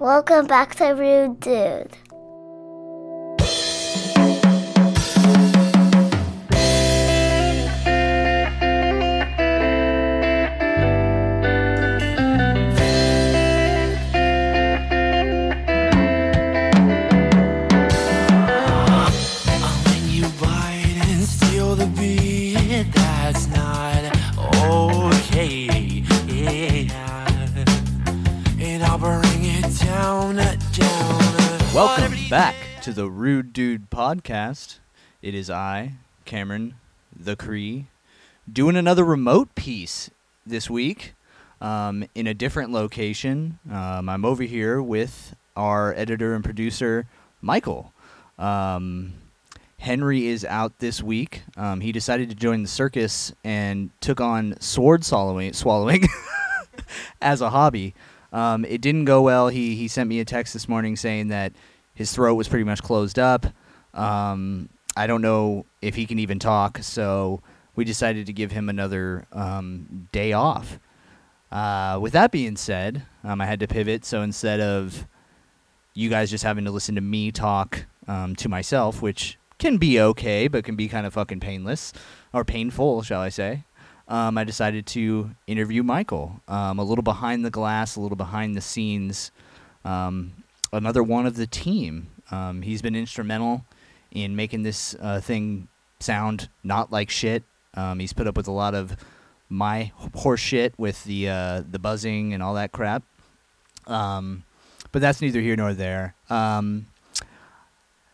Welcome back to Rude Dude. Back to the Rude Dude podcast. It is I, Cameron, the Cree, doing another remote piece this week um, in a different location. Um, I'm over here with our editor and producer, Michael. Um, Henry is out this week. Um, he decided to join the circus and took on sword swallowing, swallowing as a hobby. Um, it didn't go well. He he sent me a text this morning saying that his throat was pretty much closed up. Um, I don't know if he can even talk, so we decided to give him another um, day off. Uh, with that being said, um, I had to pivot. So instead of you guys just having to listen to me talk um, to myself, which can be okay, but can be kind of fucking painless or painful, shall I say. Um, I decided to interview Michael, um, a little behind the glass, a little behind the scenes, um, another one of the team. Um, he's been instrumental in making this uh, thing sound not like shit. Um, he's put up with a lot of my horse shit with the uh, the buzzing and all that crap. Um, but that's neither here nor there. Um,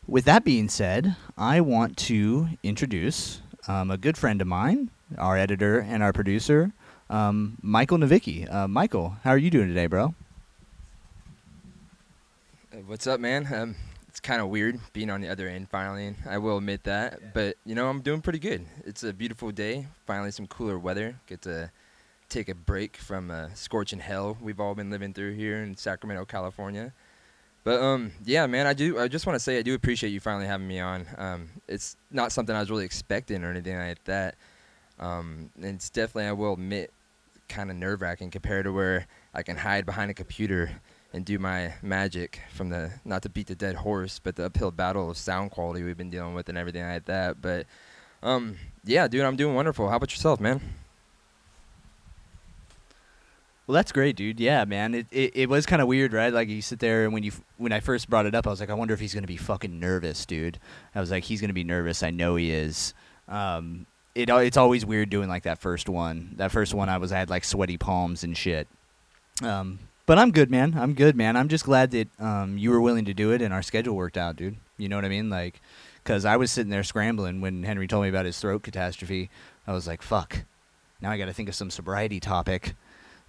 with that being said, I want to introduce um, a good friend of mine, our editor and our producer, um, Michael Navicky. Uh, Michael, how are you doing today, bro? What's up, man? Um, it's kind of weird being on the other end finally. I will admit that, but you know I'm doing pretty good. It's a beautiful day. Finally, some cooler weather. Get to take a break from uh, scorching hell we've all been living through here in Sacramento, California. But um, yeah, man, I do. I just want to say I do appreciate you finally having me on. Um, it's not something I was really expecting or anything like that. Um, and it's definitely, I will admit, kind of nerve wracking compared to where I can hide behind a computer and do my magic from the not to beat the dead horse, but the uphill battle of sound quality we've been dealing with and everything like that. But um, yeah, dude, I'm doing wonderful. How about yourself, man? Well, that's great, dude. Yeah, man. It it, it was kind of weird, right? Like you sit there and when you when I first brought it up, I was like, I wonder if he's gonna be fucking nervous, dude. I was like, he's gonna be nervous. I know he is. Um, it it's always weird doing like that first one. That first one, I was I had like sweaty palms and shit. Um, but I'm good, man. I'm good, man. I'm just glad that um you were willing to do it and our schedule worked out, dude. You know what I mean? Like, cause I was sitting there scrambling when Henry told me about his throat catastrophe. I was like, fuck. Now I got to think of some sobriety topic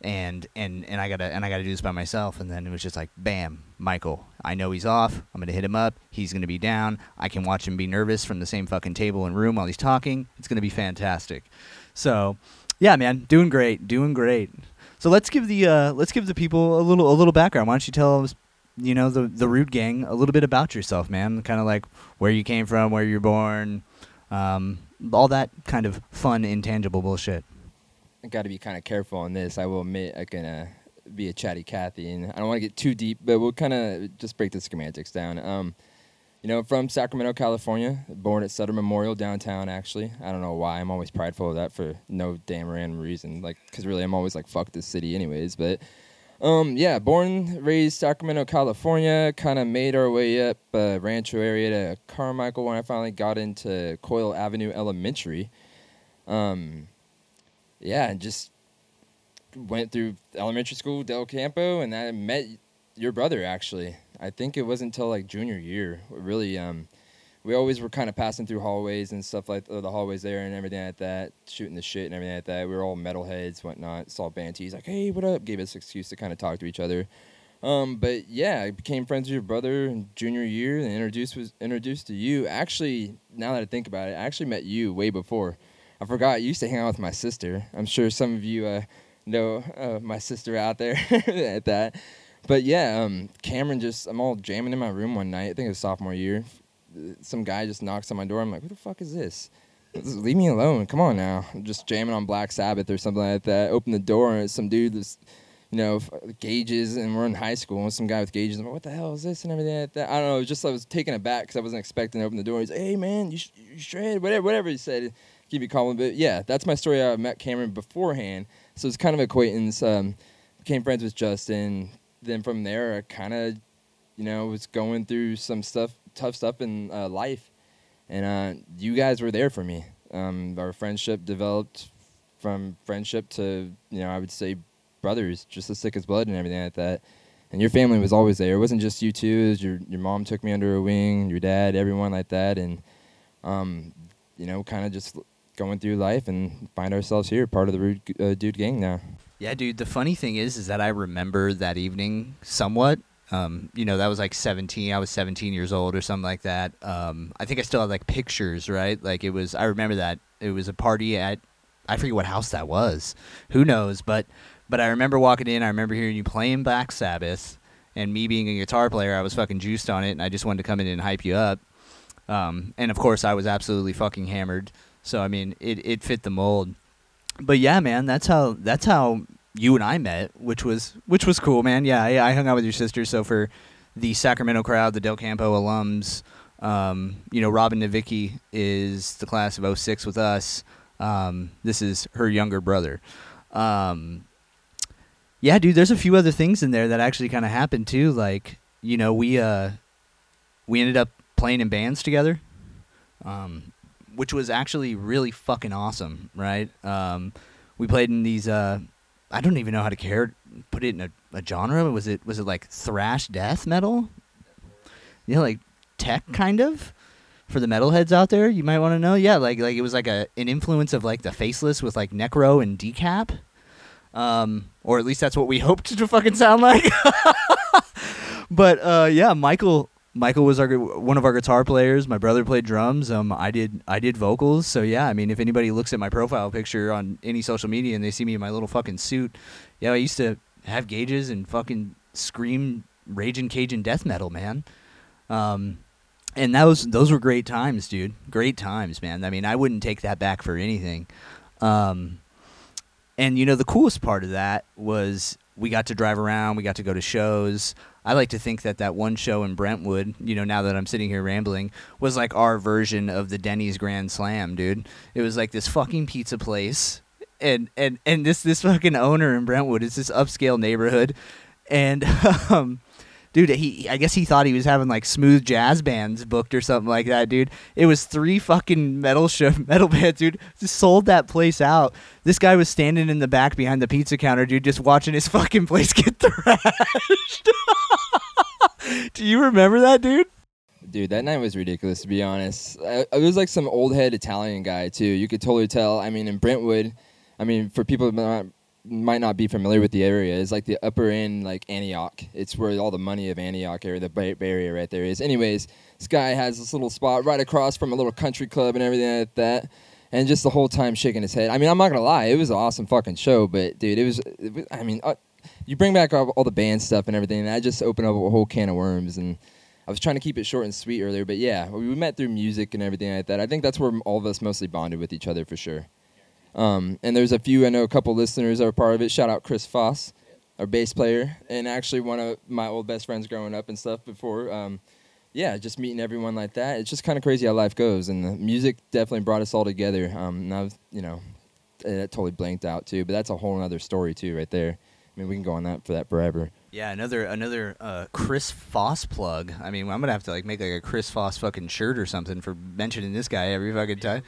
and and and I gotta and I gotta do this by myself. And then it was just like, bam, Michael. I know he's off. I'm gonna hit him up. He's gonna be down. I can watch him be nervous from the same fucking table and room while he's talking. It's gonna be fantastic. So, yeah, man, doing great, doing great. So let's give the uh, let's give the people a little a little background. Why don't you tell us, you know, the the Rude Gang a little bit about yourself, man? Kind of like where you came from, where you're born, um, all that kind of fun, intangible bullshit. I got to be kind of careful on this. I will admit I can uh, be a chatty Cathy, and I don't want to get too deep, but we'll kind of just break the schematics down. Um, you know, from Sacramento, California, born at Sutter Memorial downtown. Actually, I don't know why. I'm always prideful of that for no damn random reason. Like, cause really, I'm always like, fuck this city, anyways. But um, yeah, born, raised Sacramento, California. Kind of made our way up uh, Rancho area to Carmichael when I finally got into Coyle Avenue Elementary. Um, yeah, and just went through elementary school, Del Campo, and I met your brother actually. I think it wasn't until like junior year. Really, um, we always were kind of passing through hallways and stuff like uh, the hallways there and everything like that, shooting the shit and everything like that. We were all metalheads, whatnot. Saw Bantees like, hey, what up? Gave us excuse to kind of talk to each other. Um, but yeah, I became friends with your brother in junior year and introduced was introduced to you. Actually, now that I think about it, I actually met you way before. I forgot you used to hang out with my sister. I'm sure some of you uh, know uh, my sister out there at that. But yeah, um, Cameron just I'm all jamming in my room one night. I think it was sophomore year. Some guy just knocks on my door. I'm like, who the fuck is this? Leave me alone. Come on now. I'm just jamming on Black Sabbath or something like that. Open the door and some dude that's you know, gauges, and we're in high school, and some guy with gauges. I'm like, what the hell is this and everything like that. I don't know. It was just I was taken aback because I wasn't expecting to open the door. He's like, hey man, you, sh- you shred, whatever, whatever he said. Keep me calm, but yeah, that's my story. I met Cameron beforehand, so it's kind of acquaintance. Um, became friends with Justin. Then from there, I kind of, you know, was going through some stuff, tough stuff in uh, life, and uh, you guys were there for me. Um, our friendship developed from friendship to, you know, I would say brothers, just as thick as blood and everything like that. And your family was always there. It wasn't just you two. Was your your mom took me under her wing, your dad, everyone like that, and um, you know, kind of just going through life and find ourselves here, part of the Rude uh, Dude Gang now. Yeah, dude. The funny thing is, is that I remember that evening somewhat. Um, you know, that was like 17. I was 17 years old or something like that. Um, I think I still have like pictures, right? Like it was. I remember that it was a party at. I forget what house that was. Who knows? But but I remember walking in. I remember hearing you playing Black Sabbath, and me being a guitar player, I was fucking juiced on it, and I just wanted to come in and hype you up. Um, and of course, I was absolutely fucking hammered. So I mean, it it fit the mold but yeah, man, that's how that's how you and I met, which was which was cool, man. Yeah, I, I hung out with your sister. So for the Sacramento crowd, the Del Campo alums, um, you know, Robin Navicky is the class of 06 with us. Um, this is her younger brother. Um, yeah, dude, there's a few other things in there that actually kind of happened too. Like, you know, we uh, we ended up playing in bands together. Um, which was actually really fucking awesome, right? Um, we played in these. Uh, I don't even know how to care put it in a, a genre. Was it was it like thrash death metal? Yeah, like tech kind of for the metalheads out there. You might want to know. Yeah, like like it was like a an influence of like the faceless with like necro and decap. Um, or at least that's what we hoped to fucking sound like. but uh, yeah, Michael Michael was our one of our guitar players. My brother played drums. Um, I did I did vocals. So yeah, I mean, if anybody looks at my profile picture on any social media and they see me in my little fucking suit, yeah, I used to have gauges and fucking scream raging Cajun death metal, man. Um, and that was those were great times, dude. Great times, man. I mean, I wouldn't take that back for anything. Um, and you know, the coolest part of that was we got to drive around. We got to go to shows. I like to think that that one show in Brentwood, you know, now that I'm sitting here rambling, was like our version of the Denny's Grand Slam, dude. It was like this fucking pizza place, and and and this this fucking owner in Brentwood. It's this upscale neighborhood, and um, dude, he I guess he thought he was having like smooth jazz bands booked or something like that, dude. It was three fucking metal show metal bands, dude. Just sold that place out. This guy was standing in the back behind the pizza counter, dude, just watching his fucking place get thrashed. Do you remember that, dude? Dude, that night was ridiculous to be honest. It was like some old head Italian guy too. You could totally tell. I mean, in Brentwood, I mean, for people that might, not be familiar with the area, it's like the upper end, like Antioch. It's where all the money of Antioch area, the Area, right there is. Anyways, this guy has this little spot right across from a little country club and everything like that. And just the whole time shaking his head. I mean, I'm not gonna lie, it was an awesome fucking show. But dude, it was. It was I mean, uh, you bring back all, the band stuff and everything, and I just opened up a whole can of worms. And I was trying to keep it short and sweet earlier, but yeah, we met through music and everything like that. I think that's where all of us mostly bonded with each other for sure. Um, and there's a few, I know a couple listeners are part of it. Shout out Chris Foss, our bass player, and actually one of my old best friends growing up and stuff before. Um, yeah, just meeting everyone like that. It's just kind of crazy how life goes, and the music definitely brought us all together. Um, and I was, you know, it totally blanked out too, but that's a whole other story too, right there. I mean, we can go on that for that forever. Yeah, another another uh, Chris Foss plug. I mean, I'm gonna have to like make like a Chris Foss fucking shirt or something for mentioning this guy every fucking time.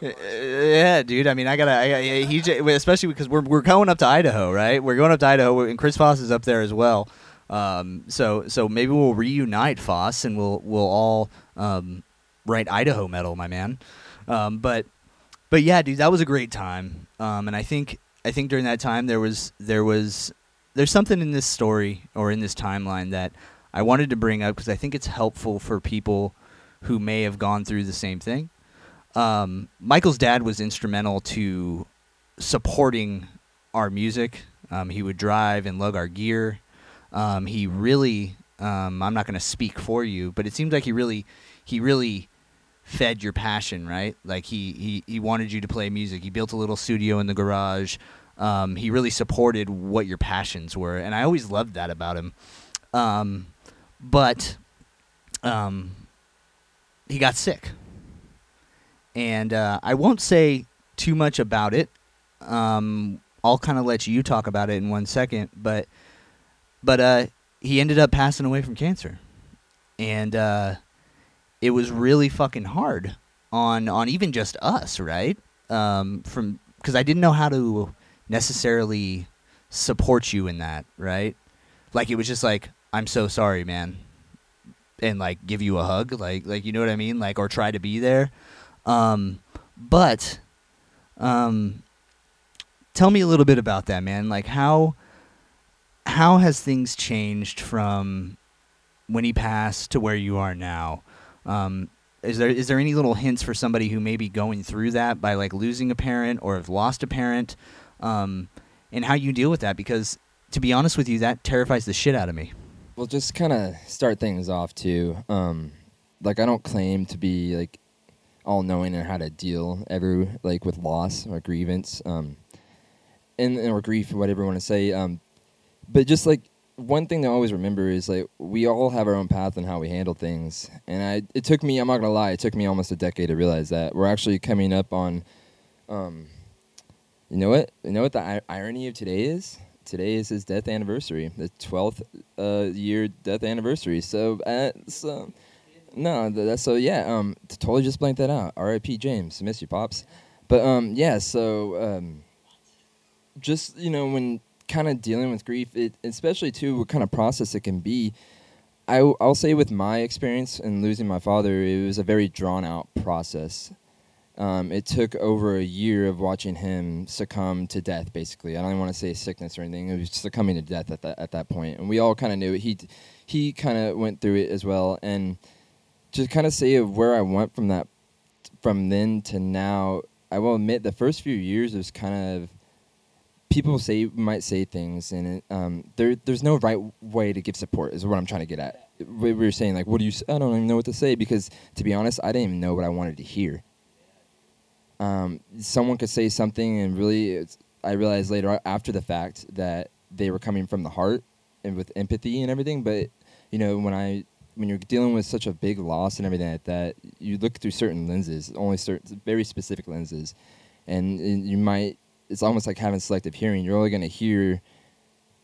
Uh, Yeah, dude. I mean, I gotta. I, I, he especially because we're we're going up to Idaho, right? We're going up to Idaho, and Chris Foss is up there as well. Um, so so maybe we'll reunite Foss, and we'll we'll all um, write Idaho metal, my man. Um, but but yeah, dude, that was a great time. Um, and I think I think during that time there was there was there's something in this story or in this timeline that I wanted to bring up because I think it's helpful for people who may have gone through the same thing. Um, Michael's dad was instrumental to supporting our music. Um, he would drive and lug our gear. Um, he really, um, I'm not going to speak for you, but it seems like he really, he really fed your passion, right? Like he, he, he wanted you to play music. He built a little studio in the garage. Um, he really supported what your passions were, and I always loved that about him. Um, but um, he got sick, and uh, I won't say too much about it. Um, I'll kind of let you talk about it in one second, but but uh, he ended up passing away from cancer, and uh, it was really fucking hard on on even just us, right? Um, from because I didn't know how to necessarily support you in that, right? Like it was just like I'm so sorry, man, and like give you a hug, like like you know what I mean, like or try to be there. Um, but um, tell me a little bit about that, man. Like how how has things changed from when he passed to where you are now? Um, is there is there any little hints for somebody who may be going through that by like losing a parent or have lost a parent, um, and how you deal with that? Because to be honest with you, that terrifies the shit out of me. Well, just kind of start things off too. Um, like I don't claim to be like all knowing and how to deal ever like with loss or grievance, um, and or grief or whatever you want to say. Um, but just like one thing to always remember is like we all have our own path and how we handle things. And I it took me I'm not gonna lie, it took me almost a decade to realize that we're actually coming up on, um, you know what you know what the I- irony of today is today is his death anniversary, the twelfth uh, year death anniversary. So, uh, so no, that's so yeah. Um, to totally just blank that out. R.I.P. James, miss you, pops. But um, yeah. So um, just you know when kind of dealing with grief, it especially too what kind of process it can be. I, will say with my experience in losing my father, it was a very drawn out process. Um, it took over a year of watching him succumb to death. Basically, I don't even want to say sickness or anything. It was succumbing to death at that at that point, and we all kind of knew it. He he kind of went through it as well, and just kind of say of where I went from that from then to now. I will admit the first few years was kind of people say might say things, and it, um, there there's no right way to give support. Is what I'm trying to get at. We we were saying like, what do you? I don't even know what to say because to be honest, I didn't even know what I wanted to hear. Um, someone could say something, and really, I realized later after the fact that they were coming from the heart and with empathy and everything. But you know, when I when you're dealing with such a big loss and everything like that, you look through certain lenses, only certain very specific lenses, and, and you might. It's almost like having selective hearing. You're only going to hear,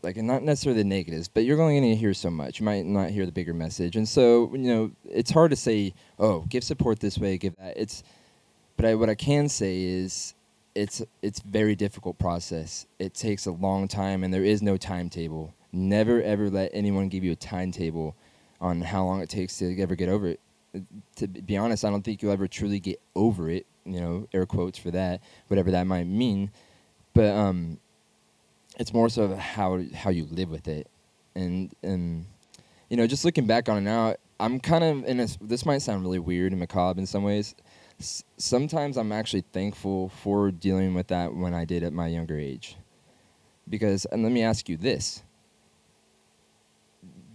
like, not necessarily the negatives, but you're only going to hear so much. You might not hear the bigger message, and so you know it's hard to say, oh, give support this way, give that. It's, but I, what I can say is, it's it's very difficult process. It takes a long time, and there is no timetable. Never ever let anyone give you a timetable on how long it takes to ever get over it. To be honest, I don't think you'll ever truly get over it. You know, air quotes for that, whatever that might mean. But um, it's more so how how you live with it, and and you know, just looking back on it now, I'm kind of in a. This might sound really weird and macabre in some ways. Sometimes I'm actually thankful for dealing with that when I did at my younger age, because and let me ask you this: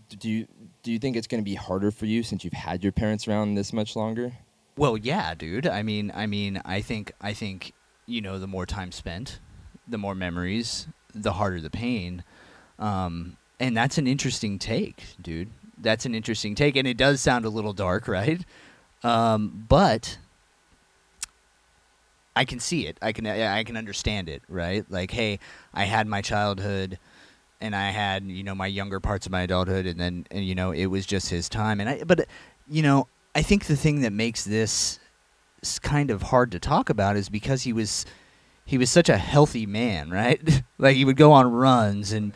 Do you do you think it's going to be harder for you since you've had your parents around this much longer? Well, yeah, dude. I mean, I mean, I think, I think, you know, the more time spent, the more memories, the harder the pain. Um, and that's an interesting take, dude. That's an interesting take, and it does sound a little dark, right? Um, but I can see it. I can, I can understand it, right? Like, hey, I had my childhood and I had you know my younger parts of my adulthood, and then and, you know it was just his time. And I, but you know, I think the thing that makes this kind of hard to talk about is because he was he was such a healthy man, right? like he would go on runs and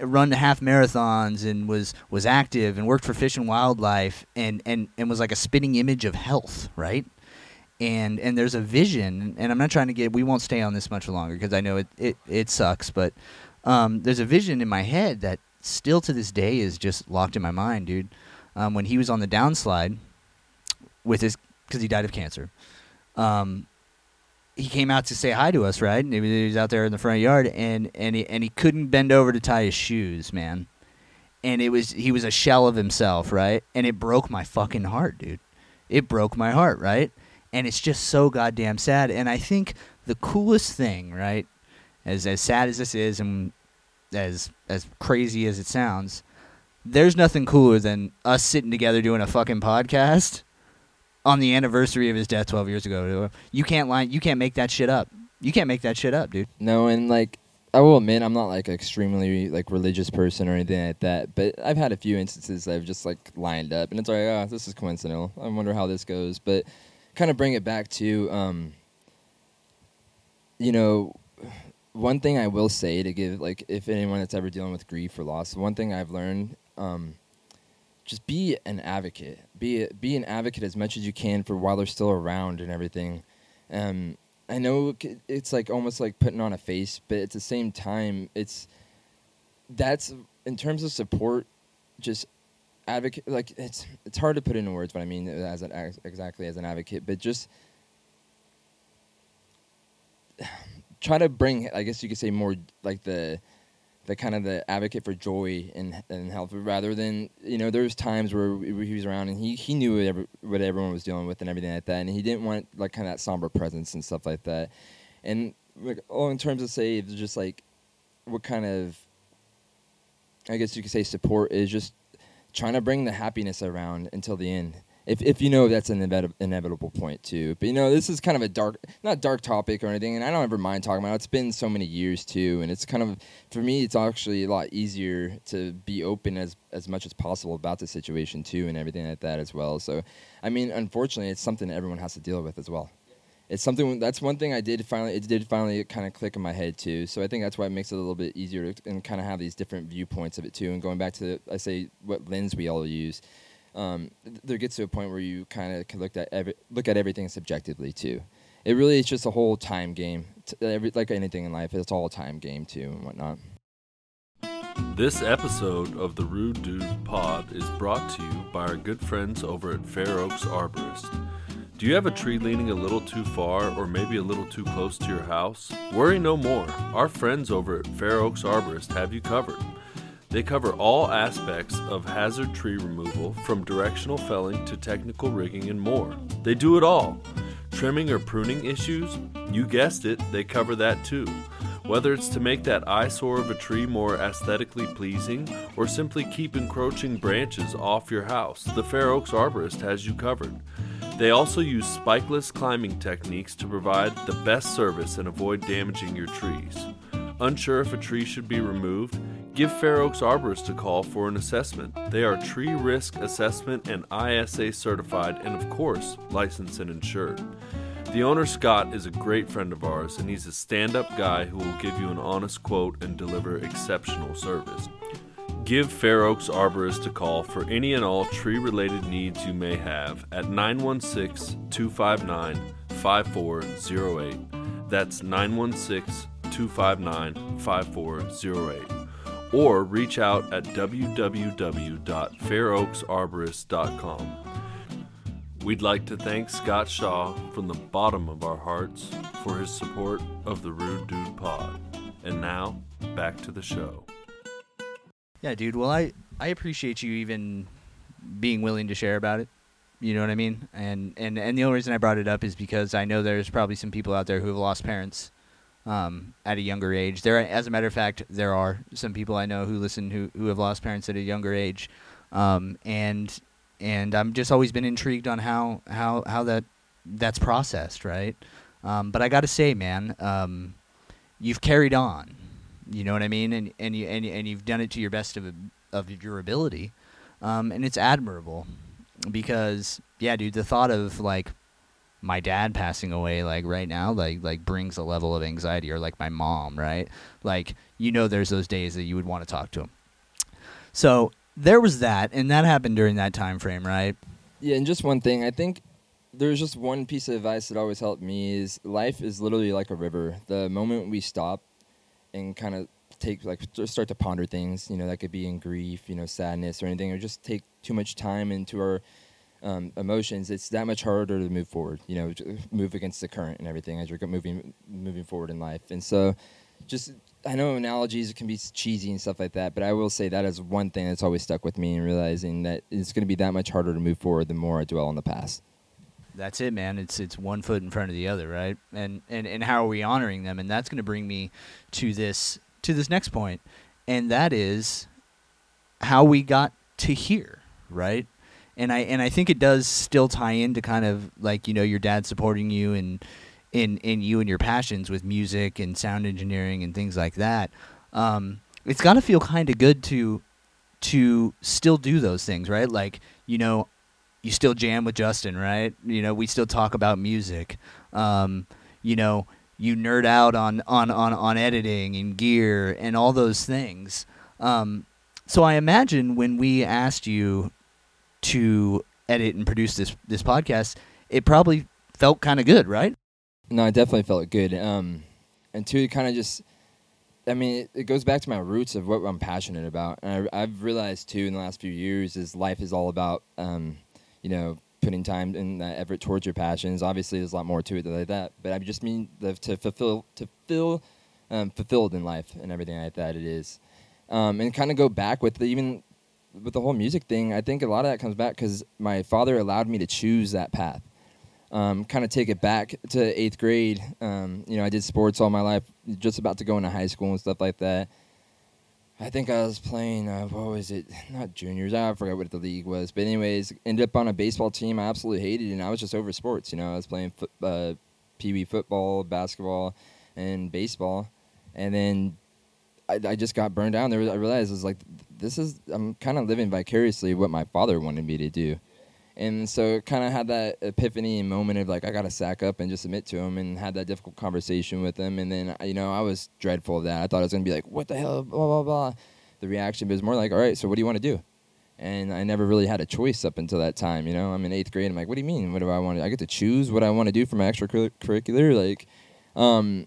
run half marathons and was was active and worked for Fish and Wildlife and and and was like a spinning image of health, right? And and there's a vision, and I'm not trying to get. We won't stay on this much longer because I know it, it it sucks, but um, there's a vision in my head that still to this day is just locked in my mind, dude. Um, when he was on the downslide with his, because he died of cancer, um, he came out to say hi to us, right? He was, out there in the front yard, and and he, and he couldn't bend over to tie his shoes, man. And it was he was a shell of himself, right? And it broke my fucking heart, dude. It broke my heart, right? And it's just so goddamn sad. And I think the coolest thing, right? as as sad as this is, and as as crazy as it sounds, there's nothing cooler than us sitting together doing a fucking podcast on the anniversary of his death 12 years ago. You can't line. You can't make that shit up. You can't make that shit up, dude. No, and like I will admit, I'm not like an extremely like religious person or anything like that. But I've had a few instances that have just like lined up, and it's like, oh, this is coincidental. I wonder how this goes. But kind of bring it back to, um, you know, one thing I will say to give like if anyone that's ever dealing with grief or loss, one thing I've learned, um, just be an advocate. Be be an advocate as much as you can for while they're still around and everything. Um, I know it's like almost like putting on a face, but at the same time, it's that's in terms of support, just advocate. Like it's it's hard to put into words what I mean as an exactly as an advocate, but just try to bring. I guess you could say more like the the kind of the advocate for joy and and health rather than you know there's times where he was around and he he knew what, every, what everyone was dealing with and everything like that and he didn't want like kind of that somber presence and stuff like that. And like oh in terms of say just like what kind of I guess you could say support is just trying to bring the happiness around until the end if if you know that's an inevitable point too. But you know, this is kind of a dark, not dark topic or anything, and I don't ever mind talking about. it. It's been so many years too, and it's kind of for me, it's actually a lot easier to be open as as much as possible about the situation too, and everything like that as well. So, I mean, unfortunately, it's something everyone has to deal with as well. It's something that's one thing I did finally. It did finally kind of click in my head too. So I think that's why it makes it a little bit easier to and kind of have these different viewpoints of it too. And going back to I say what lens we all use um, there gets to a point where you kind of can look at every, look at everything subjectively too. It really is just a whole time game. Every, like anything in life, it's all a time game too and whatnot. This episode of the Rude Dude Pod is brought to you by our good friends over at Fair Oaks Arborist. Do you have a tree leaning a little too far or maybe a little too close to your house? Worry no more. Our friends over at Fair Oaks Arborist have you covered. They cover all aspects of hazard tree removal from directional felling to technical rigging and more. They do it all. Trimming or pruning issues? You guessed it, they cover that too. Whether it's to make that eyesore of a tree more aesthetically pleasing or simply keep encroaching branches off your house, the Fair Oaks Arborist has you covered. They also use spikeless climbing techniques to provide the best service and avoid damaging your trees. Unsure if a tree should be removed? Give Fair Oaks Arborist a call for an assessment. They are tree risk assessment and ISA certified and, of course, licensed and insured. The owner, Scott, is a great friend of ours, and he's a stand up guy who will give you an honest quote and deliver exceptional service. Give Fair Oaks Arborist a call for any and all tree related needs you may have at 916 259 5408. That's 916 259 5408 or reach out at www.fairoaksarborist.com. We'd like to thank Scott Shaw from the bottom of our hearts for his support of the Rude Dude Pod. And now, back to the show. Yeah, dude. Well, I, I appreciate you even being willing to share about it. You know what I mean? And, and and the only reason I brought it up is because I know there's probably some people out there who have lost parents um, at a younger age. There, as a matter of fact, there are some people I know who listen who who have lost parents at a younger age, um, and and I'm just always been intrigued on how how how that that's processed, right? Um, but I got to say, man, um, you've carried on. You know what I mean, and and you and, and you've done it to your best of of your ability, um, and it's admirable because yeah, dude, the thought of like my dad passing away like right now like like brings a level of anxiety or like my mom right? Like you know there's those days that you would want to talk to him. So there was that and that happened during that time frame right? Yeah and just one thing i think there's just one piece of advice that always helped me is life is literally like a river. The moment we stop and kind of take like start to ponder things you know that could be in grief you know sadness or anything or just take too much time into our um, emotions, it's that much harder to move forward. You know, move against the current and everything as you're moving moving forward in life. And so, just I know analogies can be cheesy and stuff like that, but I will say that is one thing that's always stuck with me and realizing that it's going to be that much harder to move forward the more I dwell on the past. That's it, man. It's it's one foot in front of the other, right? And and and how are we honoring them? And that's going to bring me to this to this next point, and that is how we got to here, right? And I and I think it does still tie into kind of like you know your dad supporting you and in in you and your passions with music and sound engineering and things like that. Um, it's got to feel kind of good to to still do those things, right? Like you know, you still jam with Justin, right? You know, we still talk about music. Um, you know, you nerd out on on on on editing and gear and all those things. Um, so I imagine when we asked you to edit and produce this this podcast, it probably felt kind of good, right? No, I definitely felt good. Um, and two, kind of just, I mean, it, it goes back to my roots of what I'm passionate about. And I, I've realized too in the last few years is life is all about, um, you know, putting time and effort towards your passions. Obviously, there's a lot more to it than that. But I just mean the, to fulfill, to feel um, fulfilled in life and everything like that. It is, um, and kind of go back with the, even with the whole music thing. I think a lot of that comes back because my father allowed me to choose that path um, kind of take it back to eighth grade. Um, you know, I did sports all my life, just about to go into high school and stuff like that. I think I was playing, uh, what was it? Not juniors. I forgot what the league was. But, anyways, ended up on a baseball team I absolutely hated, and I was just over sports. You know, I was playing fo- uh, pee wee football, basketball, and baseball. And then I, I just got burned down. There was, I realized it was like, this is, I'm kind of living vicariously what my father wanted me to do. And so kind of had that epiphany moment of like I got to sack up and just submit to him and had that difficult conversation with him. And then you know I was dreadful of that. I thought I was gonna be like what the hell blah blah blah the reaction was more like all right so what do you want to do? And I never really had a choice up until that time you know? I'm in eighth grade I'm like what do you mean? What do I want to I get to choose what I want to do for my extracurricular like um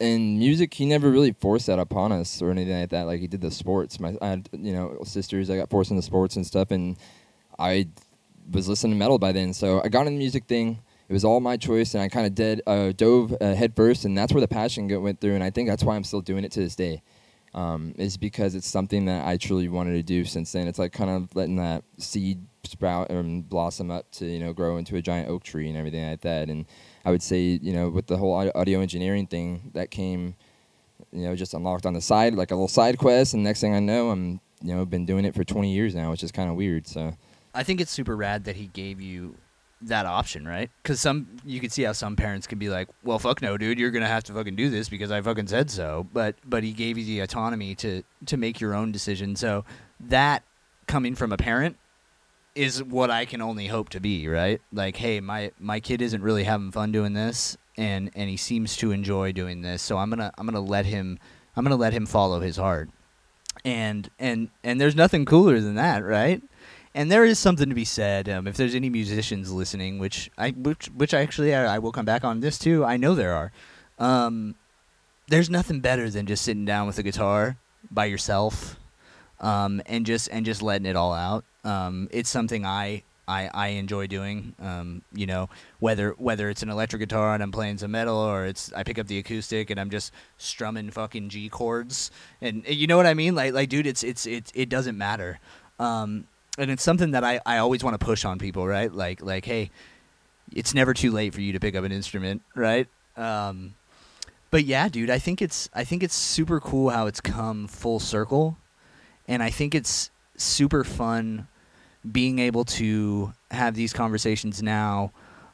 and music he never really forced that upon us or anything like that like he did the sports my I you know sisters I got forced into sports and stuff and I was listening to metal by then. So I got in the music thing. It was all my choice, and I kind of did uh, dove uh, head first, and that's where the passion went through. And I think that's why I'm still doing it to this day. Um, is because it's something that I truly wanted to do since then. It's like kind of letting that seed sprout and blossom up to you know grow into a giant oak tree and everything like that. And I would say you know with the whole audio engineering thing that came, you know, just unlocked on the side like a little side quest. And next thing I know, I'm you know been doing it for 20 years now, which is kind of weird. So. I think it's super rad that he gave you that option, right? Because some you could see how some parents can be like, "Well, fuck no, dude, you're gonna have to fucking do this because I fucking said so." But but he gave you the autonomy to to make your own decision. So that coming from a parent is what I can only hope to be, right? Like, hey, my my kid isn't really having fun doing this, and and he seems to enjoy doing this. So I'm gonna I'm gonna let him I'm gonna let him follow his heart. And and and there's nothing cooler than that, right? And there is something to be said. Um, if there's any musicians listening, which I which which I actually I, I will come back on this too. I know there are. Um, there's nothing better than just sitting down with a guitar by yourself, um, and just and just letting it all out. Um, it's something I I, I enjoy doing. Um, you know, whether whether it's an electric guitar and I'm playing some metal, or it's I pick up the acoustic and I'm just strumming fucking G chords, and you know what I mean? Like like dude, it's it's it it doesn't matter. Um, and it's something that I, I always want to push on people, right? Like like hey, it's never too late for you to pick up an instrument, right? Um, but yeah, dude, I think it's I think it's super cool how it's come full circle, and I think it's super fun being able to have these conversations now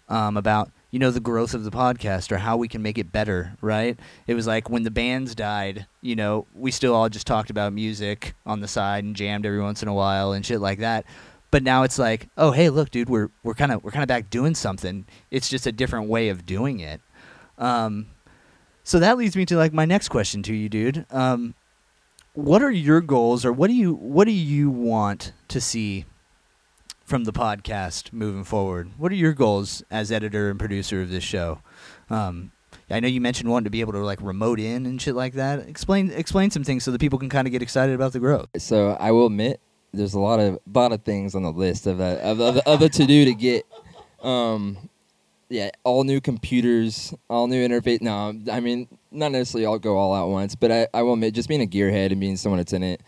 um, about you know the growth of the podcast or how we can make it better right? It was like when the bands died you know we still all just talked about music on the side and jammed every once in a while and shit like that. But now it's like oh hey look dude we're we're kind of we're kind of back doing something. It's just a different way of doing it. Um, so that leads me to like my next question to you dude. Um, what are your goals or what do you what do you want to see from the podcast moving forward? What are your goals as editor and producer of this show? Um, I know you mentioned wanting to be able to like remote in and shit like that. Explain explain some things so that people can kind of get excited about the growth. So I will admit, there's a lot of lot of things on the list of uh, of, of, of the to do to get. Um, yeah, all new computers, all new interface. No, I mean not necessarily all go all at once, but I, I will admit just being a gearhead and being someone that's in it.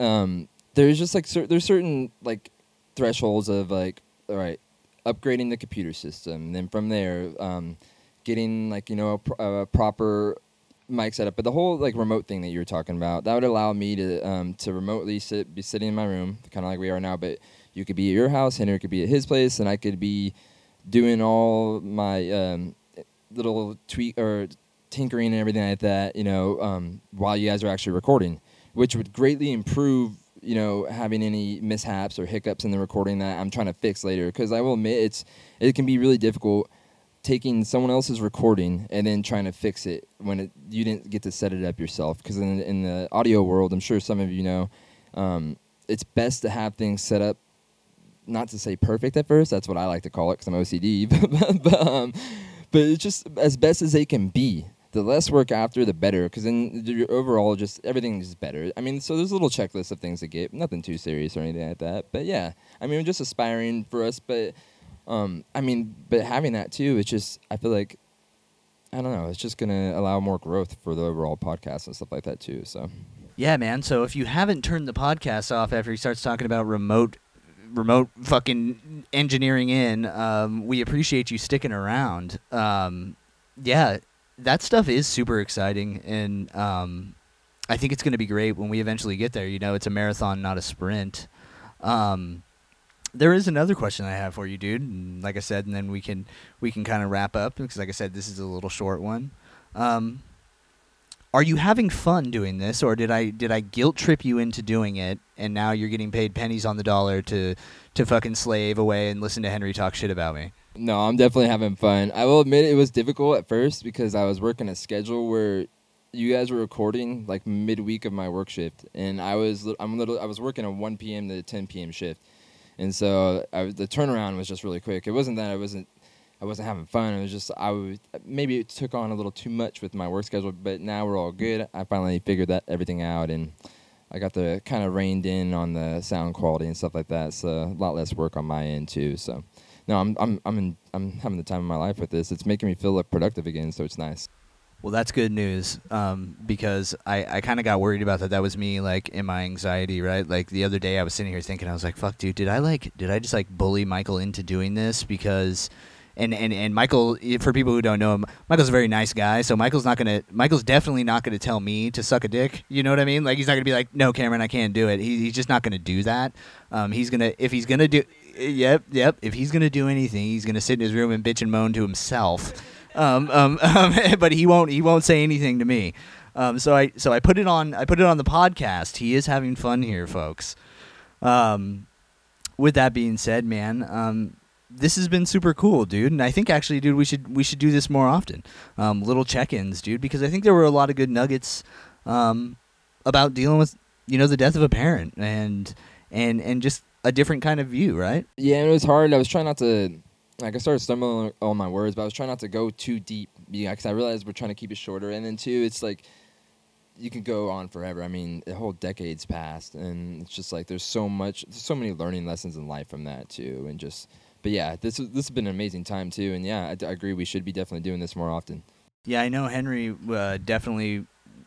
Um, there's just like cer- there's certain like thresholds of like, all right, upgrading the computer system. and Then from there, um, getting like you know a, pr- a proper mic setup. But the whole like remote thing that you were talking about that would allow me to um, to remotely sit, be sitting in my room, kind of like we are now. But you could be at your house, Henry could be at his place, and I could be doing all my um, little tweak or tinkering and everything like that. You know, um, while you guys are actually recording, which would greatly improve you know having any mishaps or hiccups in the recording that I'm trying to fix later. Because I will admit it's it can be really difficult taking someone else's recording and then trying to fix it when it, you didn't get to set it up yourself. Because in, in the audio world, I'm sure some of you know, um, it's best to have things set up. Not to say perfect at first. That's what I like to call it because I'm OCD. but, but, um, but it's just as best as they can be. The less work after, the better. Because then your overall, just everything is better. I mean, so there's a little checklist of things to get. Nothing too serious or anything like that. But yeah, I mean, just aspiring for us. But um, I mean, but having that too, it's just I feel like I don't know. It's just gonna allow more growth for the overall podcast and stuff like that too. So Yeah, man. So if you haven't turned the podcast off after he starts talking about remote, remote fucking engineering in, um, we appreciate you sticking around. Um, yeah, that stuff is super exciting, and um, I think it's going to be great when we eventually get there. You know, it's a marathon, not a sprint. Um, there is another question I have for you, dude. Like I said, and then we can we can kind of wrap up because, like I said, this is a little short one. Are you having fun doing this, or did I did I guilt trip you into doing it, and now you're getting paid pennies on the dollar to to fucking slave away and listen to Henry talk shit about me? no, I'm definitely having fun. I will admit it was difficult at first because I was working a schedule where you guys were recording like midweek of my work shift, and I was I'm little I was working a 1 p.m. to 10 p.m. shift, and so I, the turnaround was just really quick. It wasn't that I wasn't I wasn't having fun. It was just I was, maybe it took on a little too much with my work schedule, but now we're all good. I finally figured that everything out, and I got the kind of reined in on the sound quality and stuff like that. So a lot less work on my end too. So no, I'm I'm I'm in, I'm having the time of my life with this. It's making me feel like productive again, so it's nice. Well, that's good news um, because I, I kind of got worried about that. That was me, like in my anxiety, right? Like the other day, I was sitting here thinking, I was like, "Fuck, dude, did I like, did I just like bully Michael into doing this?" Because, and and and Michael, for people who don't know him, Michael's a very nice guy. So Michael's not gonna, Michael's definitely not gonna tell me to suck a dick. You know what I mean? Like he's not gonna be like, "No, Cameron, I can't do it." He, he's just not gonna do that. Um, he's gonna, if he's gonna do, yep, yep. If he's gonna do anything, he's gonna sit in his room and bitch and moan to himself um, um, um, but he won't he won't say anything to me. Um, so I so I put it on I put it on the podcast. He is having fun here, folks. Um, with that being said, man, um, this has been super cool, dude. And I think actually, dude, we should we should do this more often. Um, little check-ins, dude, because I think there were a lot of good nuggets um, about dealing with you know the death of a parent and and and just a different kind of view, right? Yeah, and it was hard. I was trying not to, like, I started stumbling on my words, but I was trying not to go too deep. Yeah, because I realized we're trying to keep it shorter, and then too, it's like you can go on forever. I mean, a whole decade's passed, and it's just like there's so much, there's so many learning lessons in life from that too, and just. But yeah, this this has been an amazing time too, and yeah, I agree. We should be definitely doing this more often. Yeah, I know Henry uh, definitely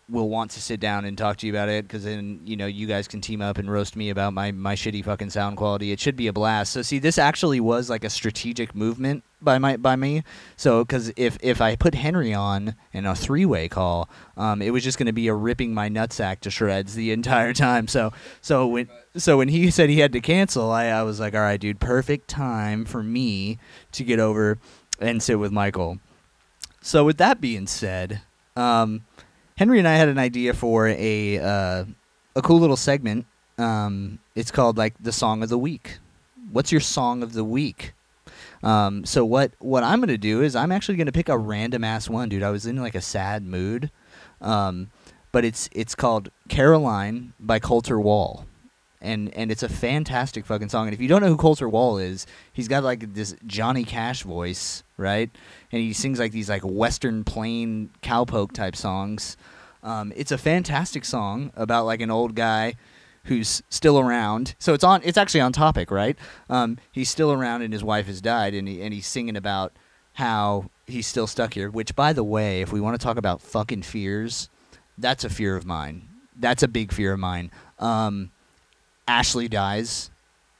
will want to sit down and talk to you about it because then you know you guys can team up and roast me about my my shitty fucking sound quality. It should be a blast. So see, this actually was like a strategic movement by my by me. So because if if I put Henry on in a three way call, um, it was just going to be a ripping my nutsack to shreds the entire time. So so when so when he said he had to cancel, I I was like, all right, dude, perfect time for me to get over and sit with Michael. So with that being said, um, Henry and I had an idea for a uh, a cool little segment. Um, it's called like the song of the week. What's your song of the week? Um, so what what I'm gonna do is I'm actually gonna pick a random ass one, dude. I was in like a sad mood, um, but it's it's called Caroline by Colter Wall, and and it's a fantastic fucking song. And if you don't know who Colter Wall is, he's got like this Johnny Cash voice, right? And he sings like these like Western plain cowpoke type songs. Um, it's a fantastic song about like an old guy who's still around. So it's on. It's actually on topic, right? Um, he's still around, and his wife has died, and he, and he's singing about how he's still stuck here. Which, by the way, if we want to talk about fucking fears, that's a fear of mine. That's a big fear of mine. Um, Ashley dies,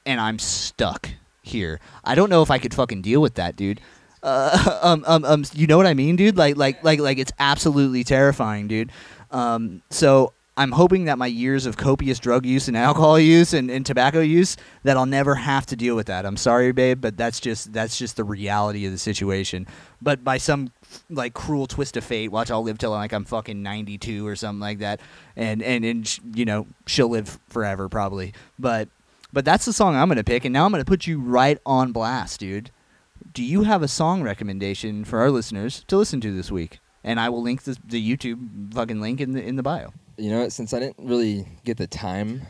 and I'm stuck here. I don't know if I could fucking deal with that, dude. Uh, um, um, um, you know what I mean, dude? Like, like, like, like, it's absolutely terrifying, dude. Um, so I'm hoping that my years of copious drug use and alcohol use and, and tobacco use that I'll never have to deal with that. I'm sorry, babe, but that's just that's just the reality of the situation. But by some like cruel twist of fate, watch I'll live till like I'm fucking 92 or something like that, and and and you know she'll live forever probably. But but that's the song I'm gonna pick, and now I'm gonna put you right on blast, dude. Do you have a song recommendation for our listeners to listen to this week? And I will link the, the YouTube fucking link in the in the bio. You know, since I didn't really get the time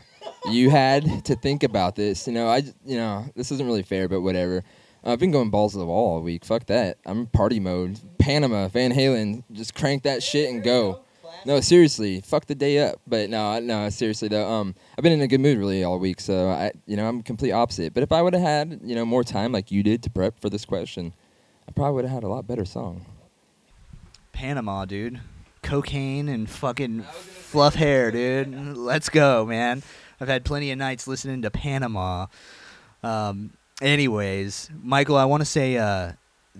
you had to think about this, you know, I you know this isn't really fair, but whatever. Uh, I've been going balls to the wall all week. Fuck that. I'm party mode. Panama, Van Halen, just crank that shit and go. No, seriously, fuck the day up. But no, no, seriously though. Um, I've been in a good mood really all week, so I, you know, I'm complete opposite. But if I would have had, you know, more time like you did to prep for this question, I probably would have had a lot better song. Panama, dude. Cocaine and fucking fluff hair, dude. Let's go, man. I've had plenty of nights listening to Panama. Um, anyways, Michael, I want to say uh,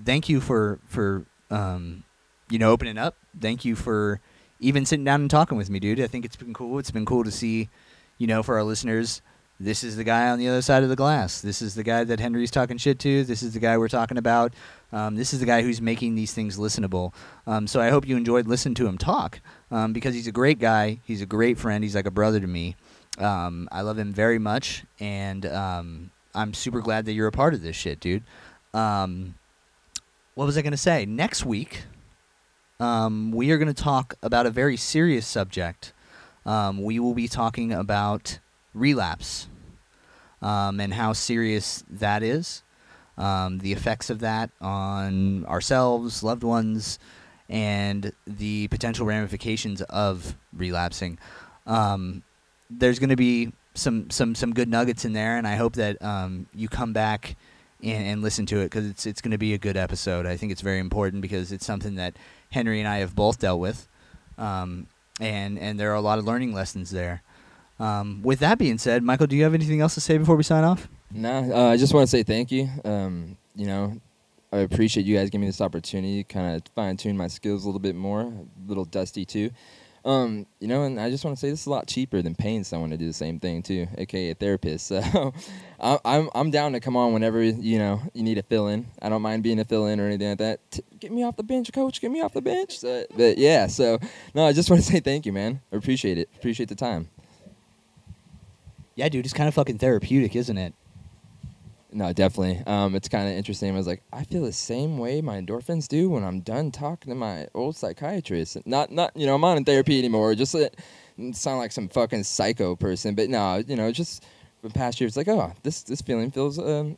thank you for for um, you know opening up. Thank you for even sitting down and talking with me, dude. I think it's been cool. It's been cool to see, you know, for our listeners. This is the guy on the other side of the glass. This is the guy that Henry's talking shit to. This is the guy we're talking about. Um, this is the guy who's making these things listenable. Um, so I hope you enjoyed listening to him talk um, because he's a great guy. He's a great friend. He's like a brother to me. Um, I love him very much, and um, I'm super glad that you're a part of this shit, dude. Um, what was I going to say? Next week, um, we are going to talk about a very serious subject. Um, we will be talking about relapse um, and how serious that is, um, the effects of that on ourselves, loved ones, and the potential ramifications of relapsing. Um, there's going to be some, some, some good nuggets in there, and I hope that um, you come back and, and listen to it because it's, it's going to be a good episode. I think it's very important because it's something that Henry and I have both dealt with, um, and, and there are a lot of learning lessons there. Um, with that being said, Michael, do you have anything else to say before we sign off? Nah, uh, I just want to say thank you. Um, you know, I appreciate you guys giving me this opportunity, to kind of fine tune my skills a little bit more, a little dusty too. Um, you know, and I just want to say this is a lot cheaper than paying someone to do the same thing too, aka a therapist. So I'm I'm down to come on whenever you know you need a fill in. I don't mind being a fill in or anything like that. T- get me off the bench, coach. Get me off the bench. So, but yeah, so no, I just want to say thank you, man. I appreciate it. Appreciate the time. Yeah, dude, it's kind of fucking therapeutic, isn't it? No, definitely. Um, it's kind of interesting. I was like, I feel the same way my endorphins do when I'm done talking to my old psychiatrist. Not, not, you know, I'm not in therapy anymore. Just uh, sound like some fucking psycho person. But no, you know, just the past year, it's like, oh, this this feeling feels um,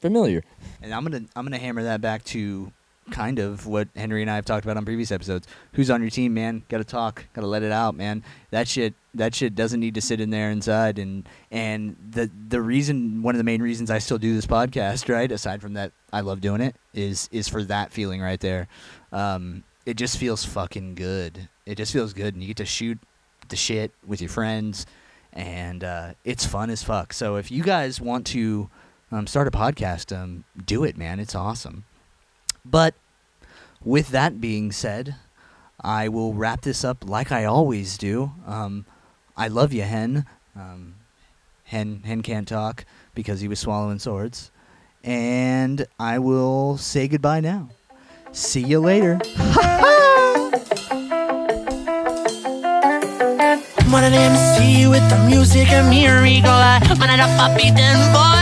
familiar. And I'm gonna I'm gonna hammer that back to kind of what Henry and I have talked about on previous episodes. Who's on your team, man? Got to talk. Got to let it out, man. That shit that shit doesn't need to sit in there inside. And and the the reason one of the main reasons I still do this podcast, right? Aside from that, I love doing it. Is is for that feeling right there. Um, it just feels fucking good. It just feels good, and you get to shoot the shit with your friends, and uh, it's fun as fuck. So if you guys want to um, start a podcast, um, do it, man. It's awesome. But with that being said, I will wrap this up like I always do. Um, I love you, Hen. Um, Hen Hen can't talk because he was swallowing swords, and I will say goodbye now. See you later. One with the music miracle. I man, I'm a beaten boy.